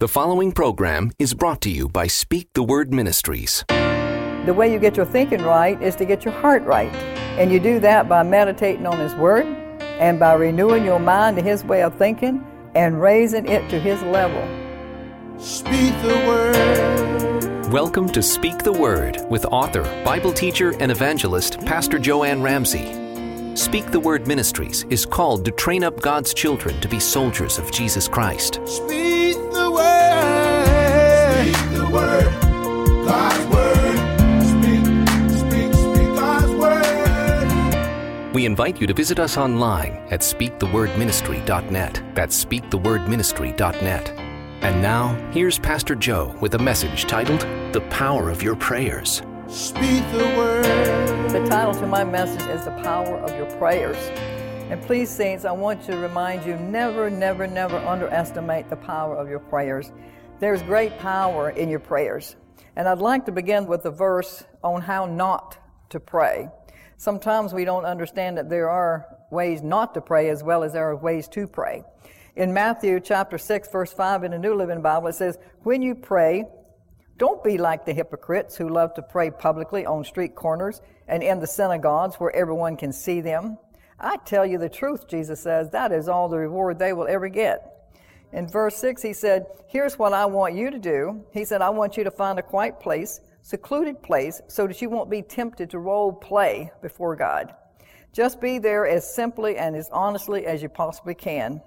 The following program is brought to you by Speak the Word Ministries. The way you get your thinking right is to get your heart right. And you do that by meditating on His Word and by renewing your mind to His way of thinking and raising it to His level. Speak the Word. Welcome to Speak the Word with author, Bible teacher, and evangelist Pastor Jo Anne Ramsay. Speak the Word Ministries is called to train up God's children to be soldiers of Jesus Christ. Speak the Word. Speak the Word. God's Word. Speak, speak, speak God's Word. We invite you to visit us online at speakthewordministry.net. That's speakthewordministry.net. And now, here's Pastor Jo with a message titled The Power of Your Prayers. Speak the Word. The title to my message is The Power of Your Prayers. And please, Saints, I want to remind you never, never, never underestimate the power of your prayers. There's great power in your prayers. And I'd like to begin with a verse on how not to pray. Sometimes we don't understand that there are ways not to pray as well as there are ways to pray. In Matthew chapter 6, verse 5 in the New Living Bible, it says, When you pray, don't be like the hypocrites who love to pray publicly on street corners and in the synagogues where everyone can see them. I tell you the truth, Jesus says, that is all the reward they will ever get. In verse 6, he said, Here's what I want you to do. He said, I want you to find a quiet place, secluded place, so that you won't be tempted to role play before God. Just be there as simply and as honestly as you possibly can.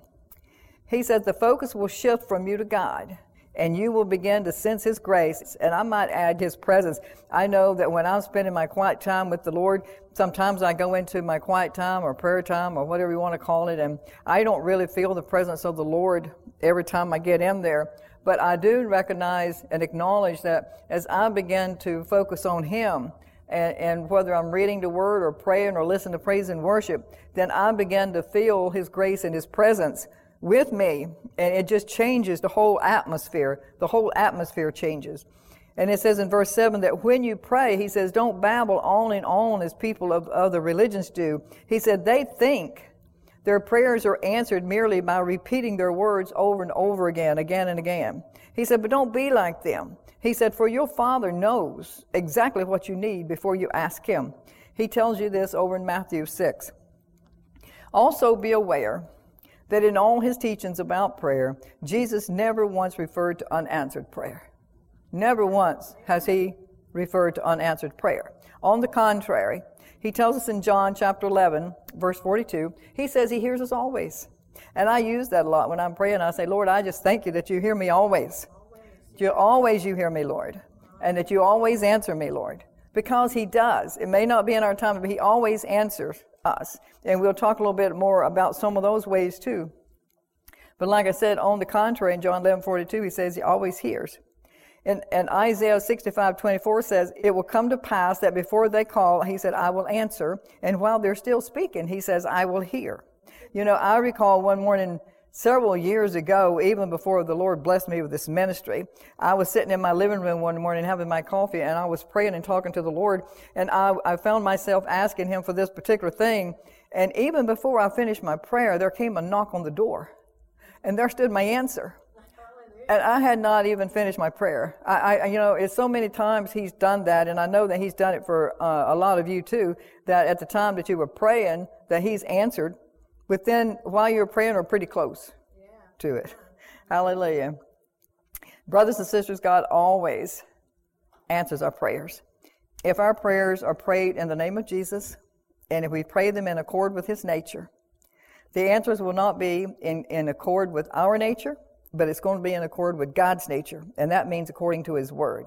He said, The focus will shift from you to God and you will begin to sense His grace. And I might add His presence. I know that when I'm spending my quiet time with the Lord, sometimes I go into my quiet time or prayer time or whatever you want to call it, and I don't really feel the presence of the Lord every time I get in there. But I do recognize and acknowledge that as I begin to focus on Him, and, and, whether I'm reading the Word or praying or listening to praise and worship, then I begin to feel His grace and His presence with me, and it just changes the whole atmosphere. The whole atmosphere changes. And it says in verse 7 that when you pray, he says, don't babble on and on as people of other religions do. He said, they think their prayers are answered merely by repeating their words over and over again, again and again. He said, but don't be like them. He said, for your Father knows exactly what you need before you ask Him. He tells you this over in Matthew 6. Also be aware that in all his teachings about prayer, Jesus never once referred to unanswered prayer. Never once has he referred to unanswered prayer. On the contrary, he tells us in John chapter 11, verse 42, he says he hears us always. And I use that a lot when I'm praying. I say, Lord, I just thank you that you hear me always. You always you hear me, Lord. And that you always answer me, Lord. Because he does. It may not be in our time, but he always answers us. And we'll talk a little bit more about some of those ways too. But like I said, on the contrary, in John 11 42, he says he always hears. And, and Isaiah 65 24 says, It will come to pass that before they call, he said, I will answer. And while they're still speaking, he says, I will hear. You know, I recall one morning several years ago, even before the Lord blessed me with this ministry, I was sitting in my living room one morning having my coffee and I was praying and talking to the Lord and I, I found myself asking Him for this particular thing. And even before I finished my prayer, there came a knock on the door and there stood my answer. And I had not even finished my prayer. I, I, you know, it's so many times he's done that, and I know that he's done it for uh, a lot of you too. That at the time that you were praying, that he's answered within while you're praying or pretty close yeah. to it. Hallelujah. Brothers and sisters, God always answers our prayers. If our prayers are prayed in the name of Jesus, and if we pray them in accord with his nature, the answers will not be in, in accord with our nature, but it's going to be in accord with God's nature, and that means according to his word.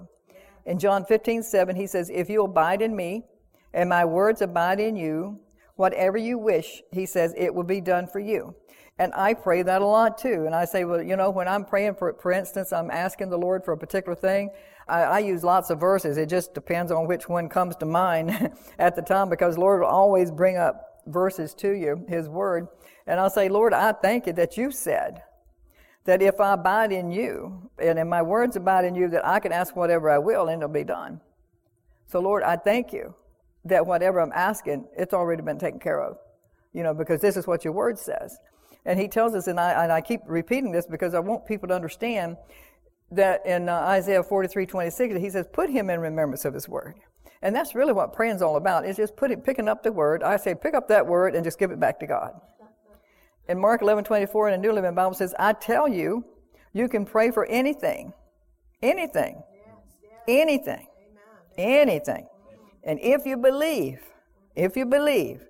In John 15, 7, he says, If you abide in me, and my words abide in you, Whatever you wish, he says, it will be done for you. And I pray that a lot too. And I say, well, you know, when I'm praying for, for instance, I'm asking the Lord for a particular thing. I, I use lots of verses. It just depends on which one comes to mind at the time because Lord will always bring up verses to you, His Word. And I'll say, Lord, I thank you that you said that if I abide in you and in my words abide in you, that I can ask whatever I will and it'll be done. So Lord, I thank you that whatever I'm asking, it's already been taken care of. You know, because this is what your word says. And he tells us, and I, and I keep repeating this because I want people to understand that in uh, Isaiah 43 26, he says, Put him in remembrance of his word. And that's really what praying's all about, is just putting, picking up the word. I say, pick up that word and just give it back to God. In Mark 11 24 in the New Living Bible says, I tell you, you can pray for anything. Anything. Anything. Anything. And if you believe, if you believe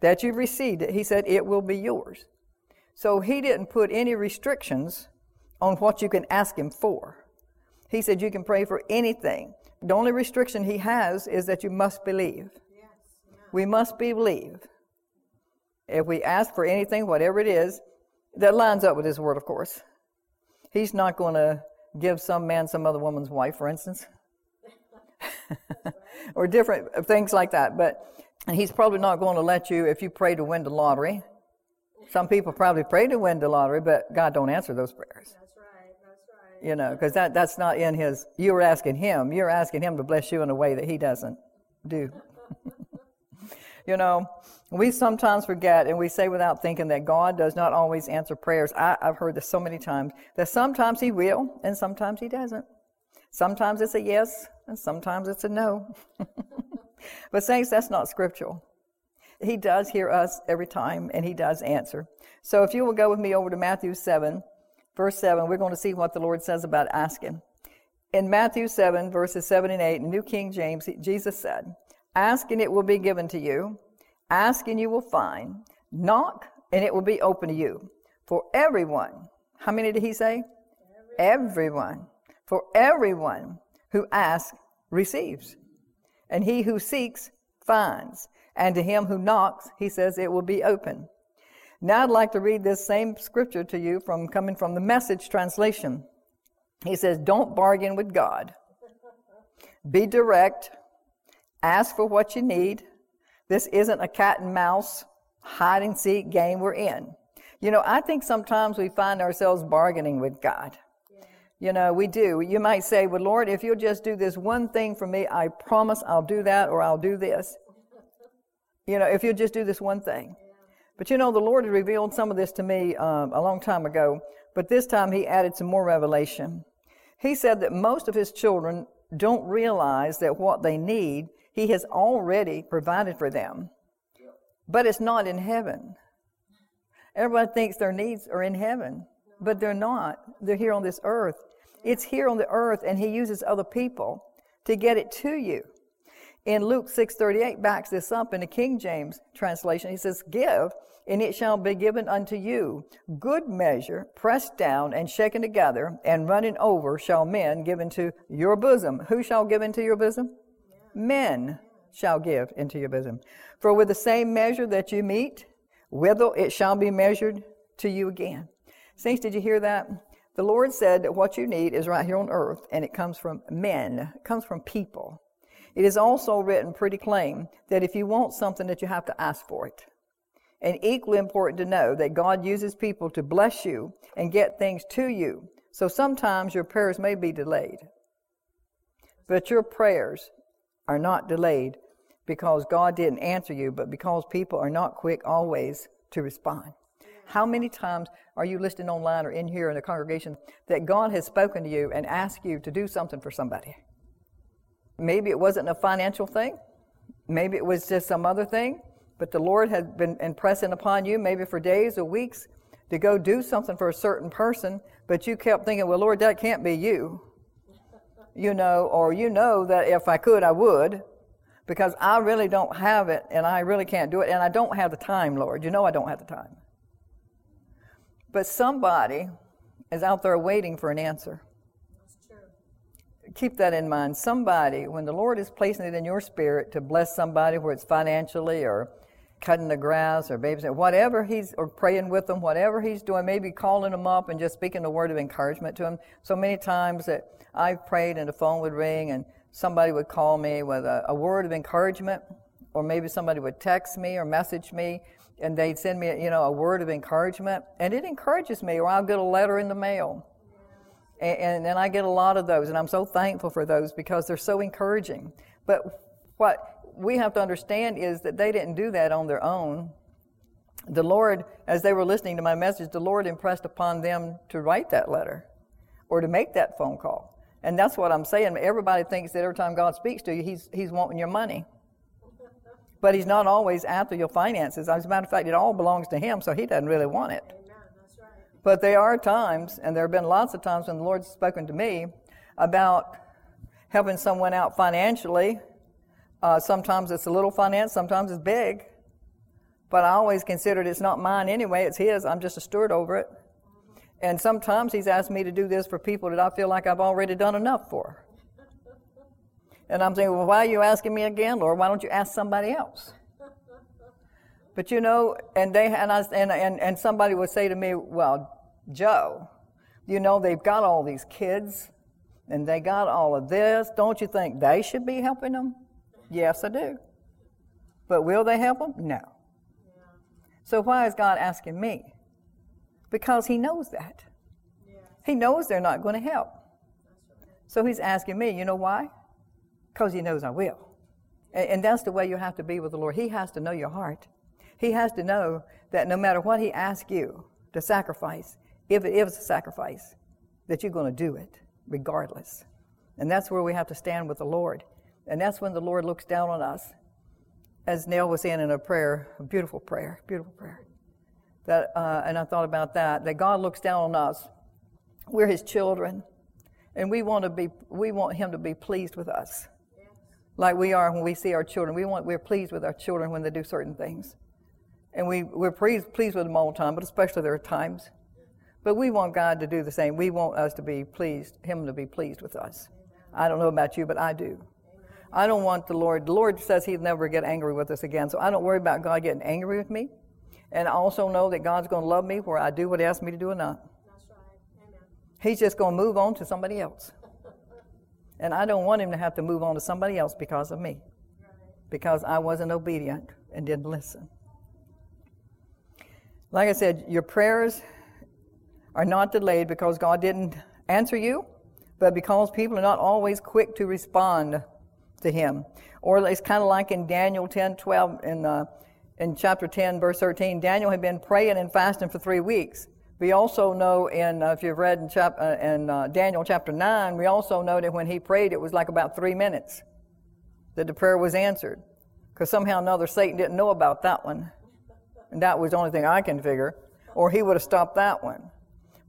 that you've received it, he said, it will be yours. So he didn't put any restrictions on what you can ask him for. He said you can pray for anything. The only restriction he has is that you must believe. We must believe. If we ask for anything, whatever it is, that lines up with his word, of course. He's not going to give some man some other woman's wife, for instance, or different uh, things like that. But he's probably not going to let you, if you pray to win the lottery. Some people probably pray to win the lottery, but God don't answer those prayers. That's right. That's right. You know, because that, that's not in his. You're asking him. You're asking him to bless you in a way that he doesn't do. you know, we sometimes forget and we say without thinking that God does not always answer prayers. I, I've heard this so many times that sometimes He will and sometimes He doesn't. Sometimes it's a yes and sometimes it's a no. but saints, that's not scriptural. He does hear us every time and He does answer. So if you will go with me over to Matthew 7, verse 7, we're going to see what the Lord says about asking. In Matthew 7, verses 7 and 8, in New King James, Jesus said, Ask and it will be given to you. Ask and you will find. Knock and it will be open to you. For everyone, how many did he say? Everyone. everyone. For everyone who asks receives. And he who seeks finds. And to him who knocks, he says it will be open. Now I'd like to read this same scripture to you from coming from the message translation. He says, Don't bargain with God. Be direct. Ask for what you need. This isn't a cat and mouse hide and seek game we're in. You know, I think sometimes we find ourselves bargaining with God. You know, we do. You might say, Well, Lord, if you'll just do this one thing for me, I promise I'll do that or I'll do this. you know, if you'll just do this one thing. But you know, the Lord had revealed some of this to me um, a long time ago, but this time He added some more revelation. He said that most of His children don't realize that what they need he has already provided for them. But it's not in heaven. Everybody thinks their needs are in heaven, but they're not. They're here on this earth. It's here on the earth, and He uses other people to get it to you. In Luke 6:38 backs this up in the King James translation. He says, "Give, and it shall be given unto you. Good measure, pressed down and shaken together, and running over shall men give into your bosom. Who shall give into your bosom? men shall give into your bosom. For with the same measure that you meet, withal it shall be measured to you again. Saints, did you hear that? The Lord said that what you need is right here on earth, and it comes from men, it comes from people. It is also written pretty plain that if you want something that you have to ask for it. And equally important to know that God uses people to bless you and get things to you. So sometimes your prayers may be delayed. But your prayers are not delayed because God didn't answer you, but because people are not quick always to respond. How many times are you listening online or in here in the congregation that God has spoken to you and asked you to do something for somebody? Maybe it wasn't a financial thing. Maybe it was just some other thing, but the Lord had been impressing upon you maybe for days or weeks to go do something for a certain person, but you kept thinking, well, Lord, that can't be you you know, or you know that if I could, I would, because I really don't have it and I really can't do it and I don't have the time, Lord. You know I don't have the time. But somebody is out there waiting for an answer. Keep that in mind. Somebody, when the Lord is placing it in your spirit to bless somebody, where it's financially or cutting the grass or babysitting, whatever he's, or praying with them, whatever he's doing, maybe calling them up and just speaking a word of encouragement to them. So many times that I've prayed and the phone would ring and somebody would call me with a, a word of encouragement, or maybe somebody would text me or message me and they'd send me, you know, a word of encouragement, and it encourages me. Or I'll get a letter in the mail, and, and I get a lot of those, and I'm so thankful for those because they're so encouraging. But what we have to understand is that they didn't do that on their own. The Lord, as they were listening to my message, the Lord impressed upon them to write that letter or to make that phone call. And that's what I'm saying. Everybody thinks that every time God speaks to you, he's, he's wanting your money. But he's not always after your finances. As a matter of fact, it all belongs to him, so he doesn't really want it. But there are times, and there have been lots of times when the Lord's spoken to me about helping someone out financially. Uh, sometimes it's a little finance, sometimes it's big. But I always considered it's not mine anyway, it's his. I'm just a steward over it. And sometimes he's asked me to do this for people that I feel like I've already done enough for. And I'm thinking, well, why are you asking me again, Lord? Why don't you ask somebody else? But you know, and they and I and and, and somebody would say to me, well, Jo, you know they've got all these kids and they got all of this. Don't you think they should be helping them? Yes, I do. But will they help them? No. So why is God asking me? Because He knows that. He knows they're not going to help. So He's asking me, you know why? Because He knows I will. And, and that's the way you have to be with the Lord. He has to know your heart. He has to know that no matter what He asks you to sacrifice, if it is a sacrifice, that you're going to do it regardless. And that's where we have to stand with the Lord. And that's when the Lord looks down on us. As Neil was saying in a prayer, a beautiful prayer, beautiful prayer. That, uh, and I thought about that, that God looks down on us. We're His children, and we want to be, we want Him to be pleased with us, like we are when we see our children. We want, we're pleased with our children when they do certain things, and we we're pleased, pleased with them all the time, but especially there are times but we want God to do the same. We want us to be pleased, Him to be pleased with us. I don't know about you, but I do. I don't want the Lord, the Lord says He'll never get angry with us again, so I don't worry about God getting angry with me. And I also know that God's going to love me where I do what He asks me to do or not. He's just going to move on to somebody else. And I don't want Him to have to move on to somebody else because of me, because I wasn't obedient and didn't listen. Like I said, your prayers are not delayed because God didn't answer you, but because people are not always quick to respond to Him. Or it's kind of like in Daniel 10 12, in, uh, in chapter 10, verse 13. Daniel had been praying and fasting for three weeks. We also know in, uh, if you've read in, chap- uh, in uh, Daniel chapter 9, we also know that when he prayed, it was like about three minutes that the prayer was answered. Because somehow or another, Satan didn't know about that one. And that was the only thing I can figure. Or he would have stopped that one.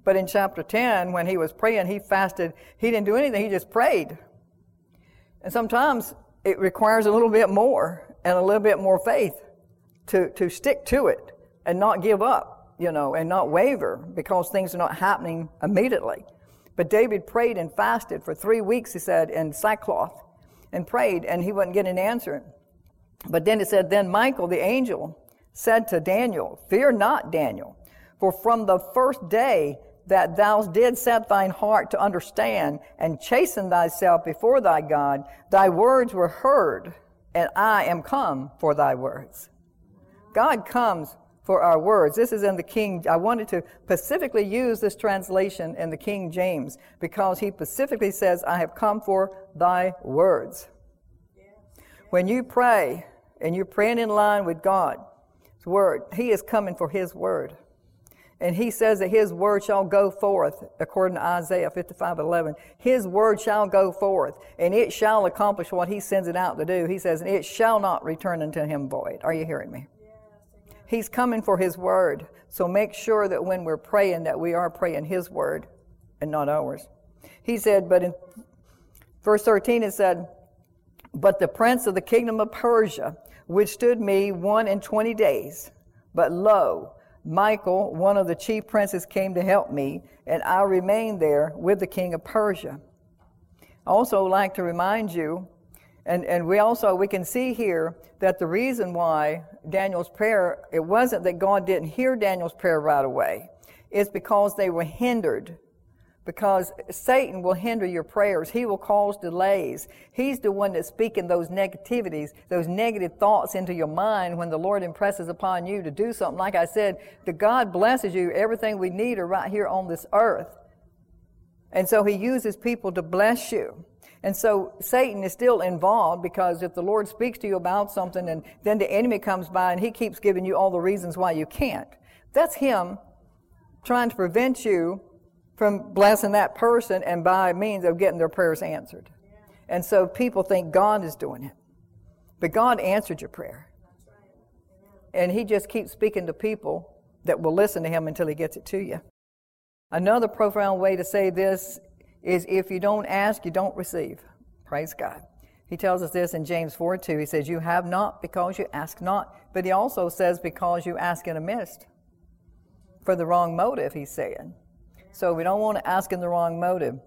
But in chapter 10, when he was praying, he fasted. He didn't do anything, he just prayed. And sometimes it requires a little bit more and a little bit more faith to, to stick to it and not give up, you know, and not waver because things are not happening immediately. But David prayed and fasted for three weeks, he said, in sackcloth, and prayed, and he wasn't getting an answer. But then it said, Then Michael, the angel, said to Daniel, Fear not, Daniel, for from the first day that thou did set thine heart to understand and chasten thyself before thy God, thy words were heard, and I am come for thy words. God comes for our words. This is in the King. I wanted to specifically use this translation in the King James because he specifically says, I have come for thy words. When you pray and you're praying in line with God's word, he is coming for his word. And he says that his word shall go forth, according to Isaiah 55 11. His word shall go forth, and it shall accomplish what he sends it out to do. He says, and it shall not return unto him void. Are you hearing me? He's coming for his word. So make sure that when we're praying, that we are praying his word and not ours. He said, but in verse 13 it said, But the prince of the kingdom of Persia withstood me one and twenty days. But lo, Michael, one of the chief princes, came to help me, and I remained there with the king of Persia. I also like to remind you, and, and we also we can see here that the reason why Daniel's prayer, it wasn't that God didn't hear Daniel's prayer right away. It's because they were hindered because Satan will hinder your prayers. He will cause delays. He's the one that's speaking those negativities, those negative thoughts into your mind when the Lord impresses upon you to do something. Like I said, the God blesses you. Everything we need are right here on this earth. And so he uses people to bless you. And so Satan is still involved because if the Lord speaks to you about something and then the enemy comes by and he keeps giving you all the reasons why you can't, that's him trying to prevent you from blessing that person and by means of getting their prayers answered. And so people think God is doing it. But God answered your prayer. And He just keeps speaking to people that will listen to Him until He gets it to you. Another profound way to say this is if you don't ask, you don't receive. Praise God. He tells us this in James 4 2. He says, You have not because you ask not. But he also says, Because you ask in a mist. For the wrong motive, he's saying. So we don't want to ask in the wrong motive.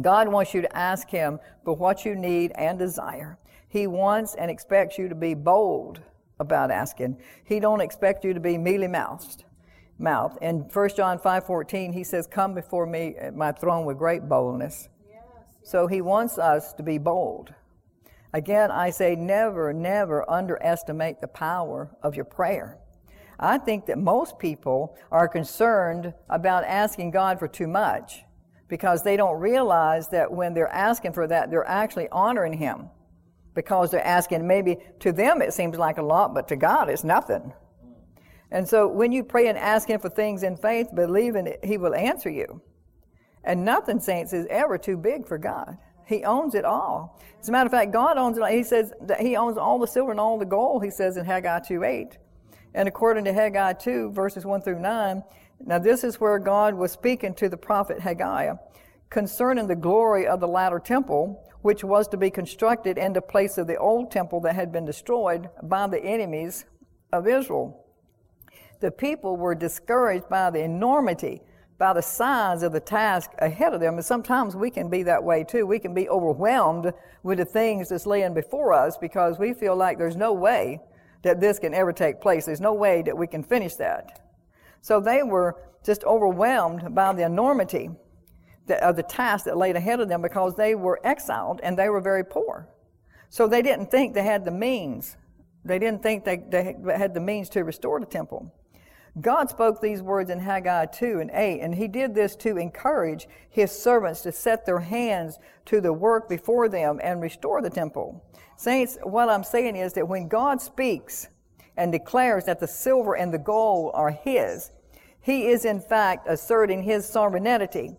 God wants you to ask Him for what you need and desire. He wants and expects you to be bold about asking. He don't expect you to be mealy mouthed. Mouth. In 1 John 5:14, he says, "Come before me at my throne with great boldness." Yes. So he wants us to be bold. Again, I say never, never underestimate the power of your prayer. I think that most people are concerned about asking God for too much because they don't realize that when they're asking for that, they're actually honoring Him because they're asking maybe to them it seems like a lot, but to God it's nothing. And so when you pray and ask Him for things in faith, believing it, He will answer you. And nothing, saints, is ever too big for God. He owns it all. As a matter of fact, God owns it all. He says that He owns all the silver and all the gold, He says in Haggai 2 8. And according to Haggai 2, verses 1 through 9, now this is where God was speaking to the prophet Haggai concerning the glory of the latter temple, which was to be constructed in the place of the old temple that had been destroyed by the enemies of Israel. The people were discouraged by the enormity, by the size of the task ahead of them. And sometimes we can be that way too. We can be overwhelmed with the things that's laying before us because we feel like there's no way that this can ever take place. There's no way that we can finish that. So they were just overwhelmed by the enormity of the task that laid ahead of them because they were exiled and they were very poor. So they didn't think they had the means. They didn't think they, they had the means to restore the temple. God spoke these words in Haggai 2 and 8, and he did this to encourage his servants to set their hands to the work before them and restore the temple. Saints, what I'm saying is that when God speaks and declares that the silver and the gold are his, he is in fact asserting his sovereignty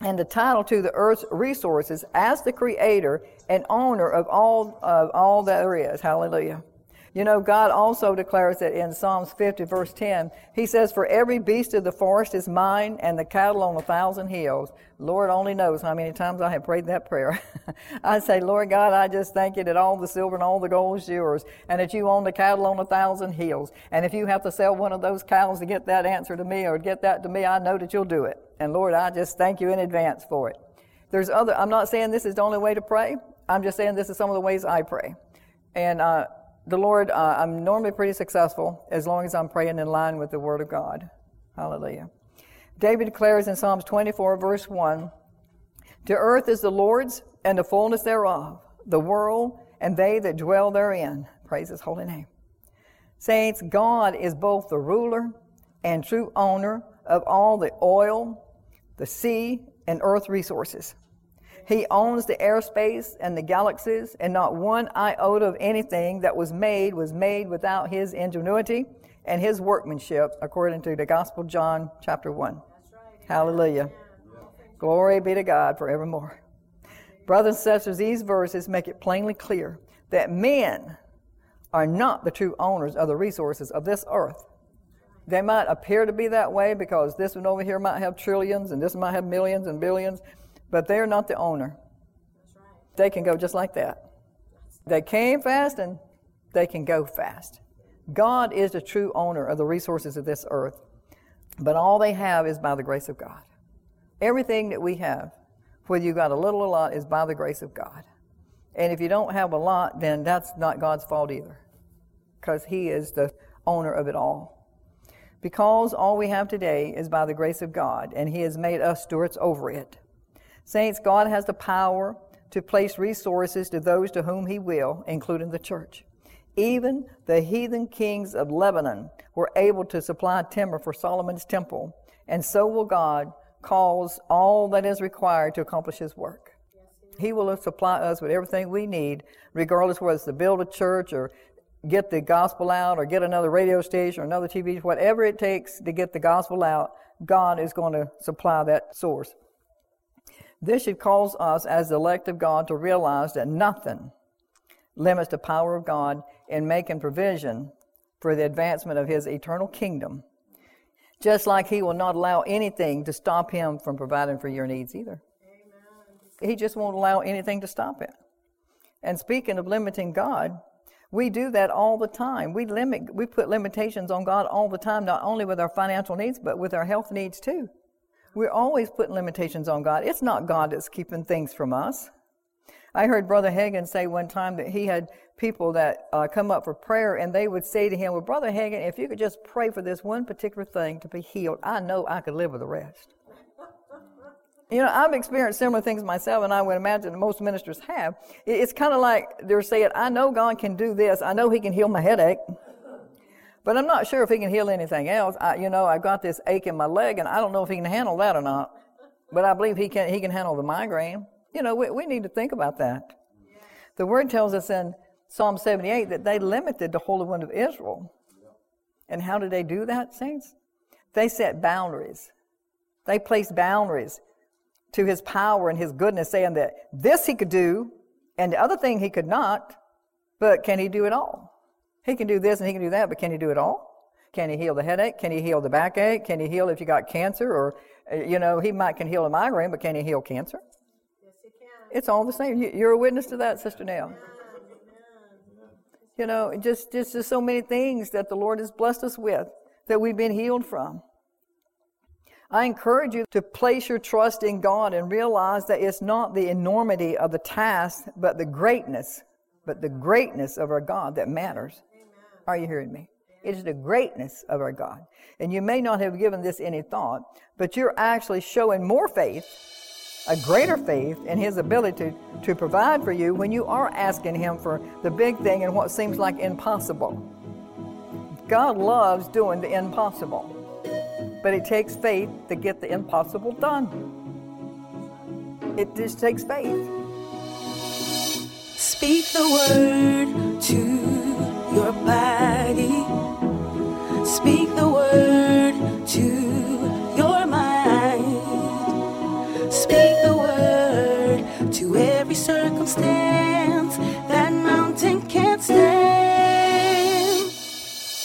and the title to the earth's resources as the creator and owner of all of all that there is. Hallelujah. You know, God also declares that in Psalms 50, verse 10, He says, For every beast of the forest is mine, and the cattle on a thousand hills. Lord only knows how many times I have prayed that prayer. I say, Lord God, I just thank you that all the silver and all the gold is yours, and that you own the cattle on a thousand hills. And if you have to sell one of those cows to get that answer to me or get that to me, I know that you'll do it. And Lord, I just thank you in advance for it. There's other, I'm not saying this is the only way to pray. I'm just saying this is some of the ways I pray. And, uh, the Lord, uh, I'm normally pretty successful as long as I'm praying in line with the Word of God. Hallelujah. David declares in Psalms 24, verse 1 To earth is the Lord's and the fullness thereof, the world and they that dwell therein. Praise His holy name. Saints, God is both the ruler and true owner of all the oil, the sea, and earth resources. He owns the airspace and the galaxies, and not one iota of anything that was made was made without his ingenuity and his workmanship, according to the Gospel John chapter 1. Right. Hallelujah. Glory be to God forevermore. Brothers and sisters, these verses make it plainly clear that men are not the true owners of the resources of this earth. They might appear to be that way because this one over here might have trillions and this might have millions and billions, but they're not the owner. They can go just like that. They came fast and they can go fast. God is the true owner of the resources of this earth, but all they have is by the grace of God. Everything that we have, whether you got a little or a lot, is by the grace of God. And if you don't have a lot, then that's not God's fault either, because He is the owner of it all. Because all we have today is by the grace of God, and He has made us stewards over it. Saints, God has the power to place resources to those to whom He will, including the church. Even the heathen kings of Lebanon were able to supply timber for Solomon's temple, and so will God cause all that is required to accomplish His work. He will supply us with everything we need, regardless whether it's to build a church or get the gospel out or get another radio station or another TV, whatever it takes to get the gospel out, God is going to supply that source. This should cause us, as the elect of God, to realize that nothing limits the power of God in making provision for the advancement of His eternal kingdom. Just like He will not allow anything to stop Him from providing for your needs either. Amen. He just won't allow anything to stop it. And speaking of limiting God, we do that all the time. We limit, we put limitations on God all the time, not only with our financial needs, but with our health needs too. We're always putting limitations on God. It's not God that's keeping things from us. I heard Brother Hagin say one time that he had people that uh, come up for prayer and they would say to him, Well, Brother Hagin, if you could just pray for this one particular thing to be healed, I know I could live with the rest. You know, I've experienced similar things myself, and I would imagine most ministers have. It's kind of like they're saying, I know God can do this. I know He can heal my headache. But I'm not sure if He can heal anything else. I, you know, I've got this ache in my leg, and I don't know if He can handle that or not. But I believe He can, he can handle the migraine. You know, we, we need to think about that. The Word tells us in Psalm 78 that they limited the Holy One of Israel. And how did they do that, saints? They set boundaries. They placed boundaries to his power and his goodness, saying that this he could do and the other thing he could not, but can he do it all? He can do this and he can do that, but can he do it all? Can he heal the headache? Can he heal the backache? Can he heal if you got cancer? Or, uh, you know, he might can heal a migraine, but can he heal cancer? Yes, he can. It's all the same. You're a witness to that, Sister Nell. You know, just, just, just so many things that the Lord has blessed us with that we've been healed from. I encourage you to place your trust in God and realize that it's not the enormity of the task, but the greatness, but the greatness of our God that matters. Are you hearing me? It is the greatness of our God. And you may not have given this any thought, but you're actually showing more faith, a greater faith in His ability to, to provide for you when you are asking Him for the big thing and what seems like impossible. God loves doing the impossible. But it takes faith to get the impossible done. It just takes faith. Speak the word to your body. Speak the word to your mind. Speak the word to every circumstance that mountain can't stand.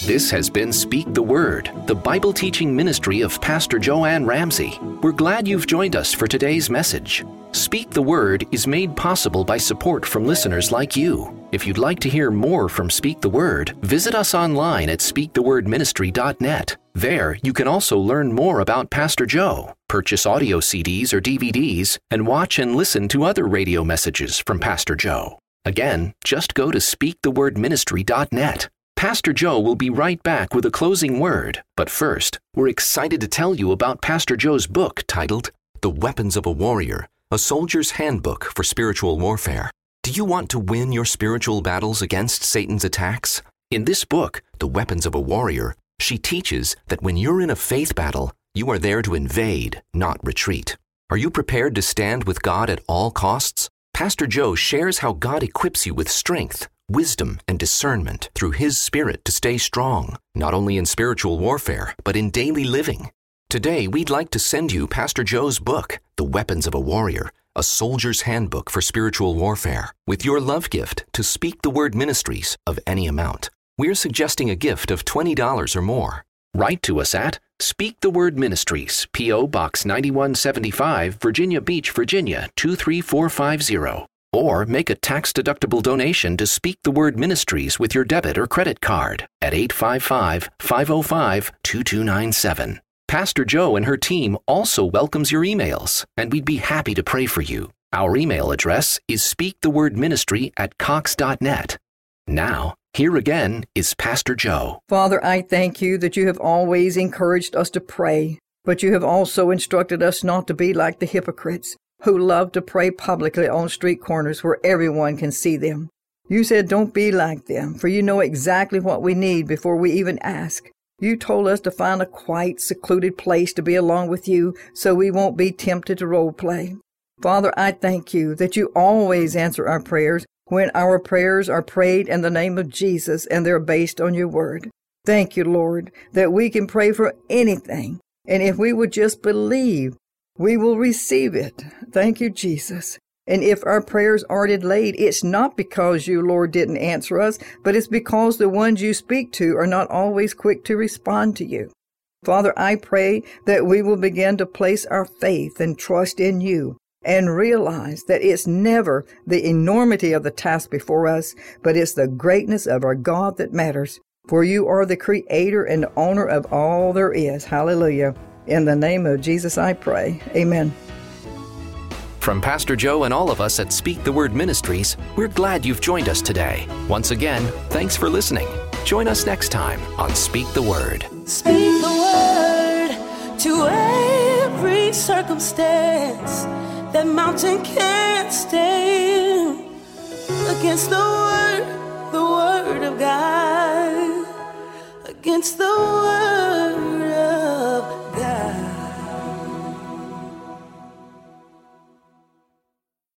This has been Speak the Word, the Bible teaching ministry of Pastor Jo Anne Ramsay. We're glad you've joined us for today's message. Speak the Word is made possible by support from listeners like you. If you'd like to hear more from Speak the Word, visit us online at speakthewordministry.net. There, you can also learn more about Pastor Jo, purchase audio CDs or DVDs, and watch and listen to other radio messages from Pastor Jo. Again, just go to speakthewordministry.net. Pastor Jo will be right back with a closing word, but first, we're excited to tell you about Pastor Jo's book titled The Weapons of a Warrior A Soldier's Handbook for Spiritual Warfare. Do you want to win your spiritual battles against Satan's attacks? In this book, The Weapons of a Warrior, she teaches that when you're in a faith battle, you are there to invade, not retreat. Are you prepared to stand with God at all costs? Pastor Jo shares how God equips you with strength wisdom, and discernment through His Spirit to stay strong, not only in spiritual warfare, but in daily living. Today, we'd like to send you Pastor Jo's book, The Weapons of a Warrior, a soldier's handbook for spiritual warfare, with your love gift to Speak the Word Ministries of any amount. We're suggesting a gift of $20 or more. Write to us at Speak the Word Ministries, P.O. Box 9175, Virginia Beach, Virginia 23450 or make a tax-deductible donation to Speak the Word Ministries with your debit or credit card at 855-505-2297. Pastor Jo and her team also welcomes your emails, and we'd be happy to pray for you. Our email address is speakthewordministry at cox.net. Now, here again is Pastor Jo. Father, I thank you that you have always encouraged us to pray, but you have also instructed us not to be like the hypocrites who love to pray publicly on street corners where everyone can see them. You said, Don't be like them, for you know exactly what we need before we even ask. You told us to find a quiet, secluded place to be along with you so we won't be tempted to role play. Father, I thank you that you always answer our prayers when our prayers are prayed in the name of Jesus and they're based on your word. Thank you, Lord, that we can pray for anything And if we would just believe, we will receive it. Thank you, Jesus. And if our prayers are delayed, it's not because you, Lord, didn't answer us, but it's because the ones you speak to are not always quick to respond to you. Father, I pray that we will begin to place our faith and trust in you and realize that it's never the enormity of the task before us, but it's the greatness of our God that matters. For you are the creator and owner of all there is. Hallelujah. In the name of Jesus, I pray. Amen. From Pastor Jo and all of us at Speak the Word Ministries, we're glad you've joined us today. Once again, thanks for listening. Join us next time on Speak the Word. Speak the word to every circumstance. That mountain can't stand against the word, the word of God. Against the word